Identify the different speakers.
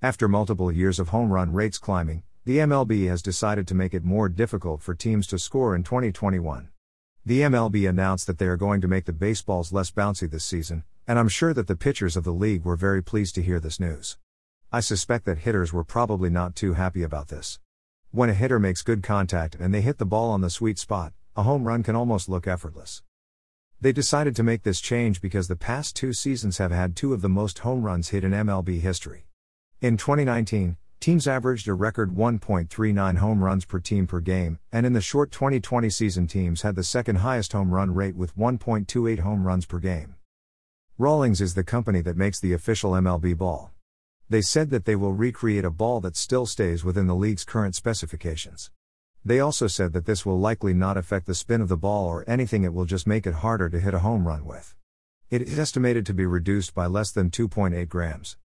Speaker 1: After multiple years of home run rates climbing, the MLB has decided to make it more difficult for teams to score in 2021. The MLB announced that they are going to make the baseballs less bouncy this season, and I'm sure that the pitchers of the league were very pleased to hear this news. I suspect that hitters were probably not too happy about this. When a hitter makes good contact and they hit the ball on the sweet spot, a home run can almost look effortless. They decided to make this change because the past two seasons have had two of the most home runs hit in MLB history. In 2019, teams averaged a record 1.39 home runs per team per game, and in the short 2020 season, teams had the second highest home run rate with 1.28 home runs per game. Rawlings is the company that makes the official MLB ball. They said that they will recreate a ball that still stays within the league's current specifications. They also said that this will likely not affect the spin of the ball or anything, it will just make it harder to hit a home run with. It is estimated to be reduced by less than 2.8 grams.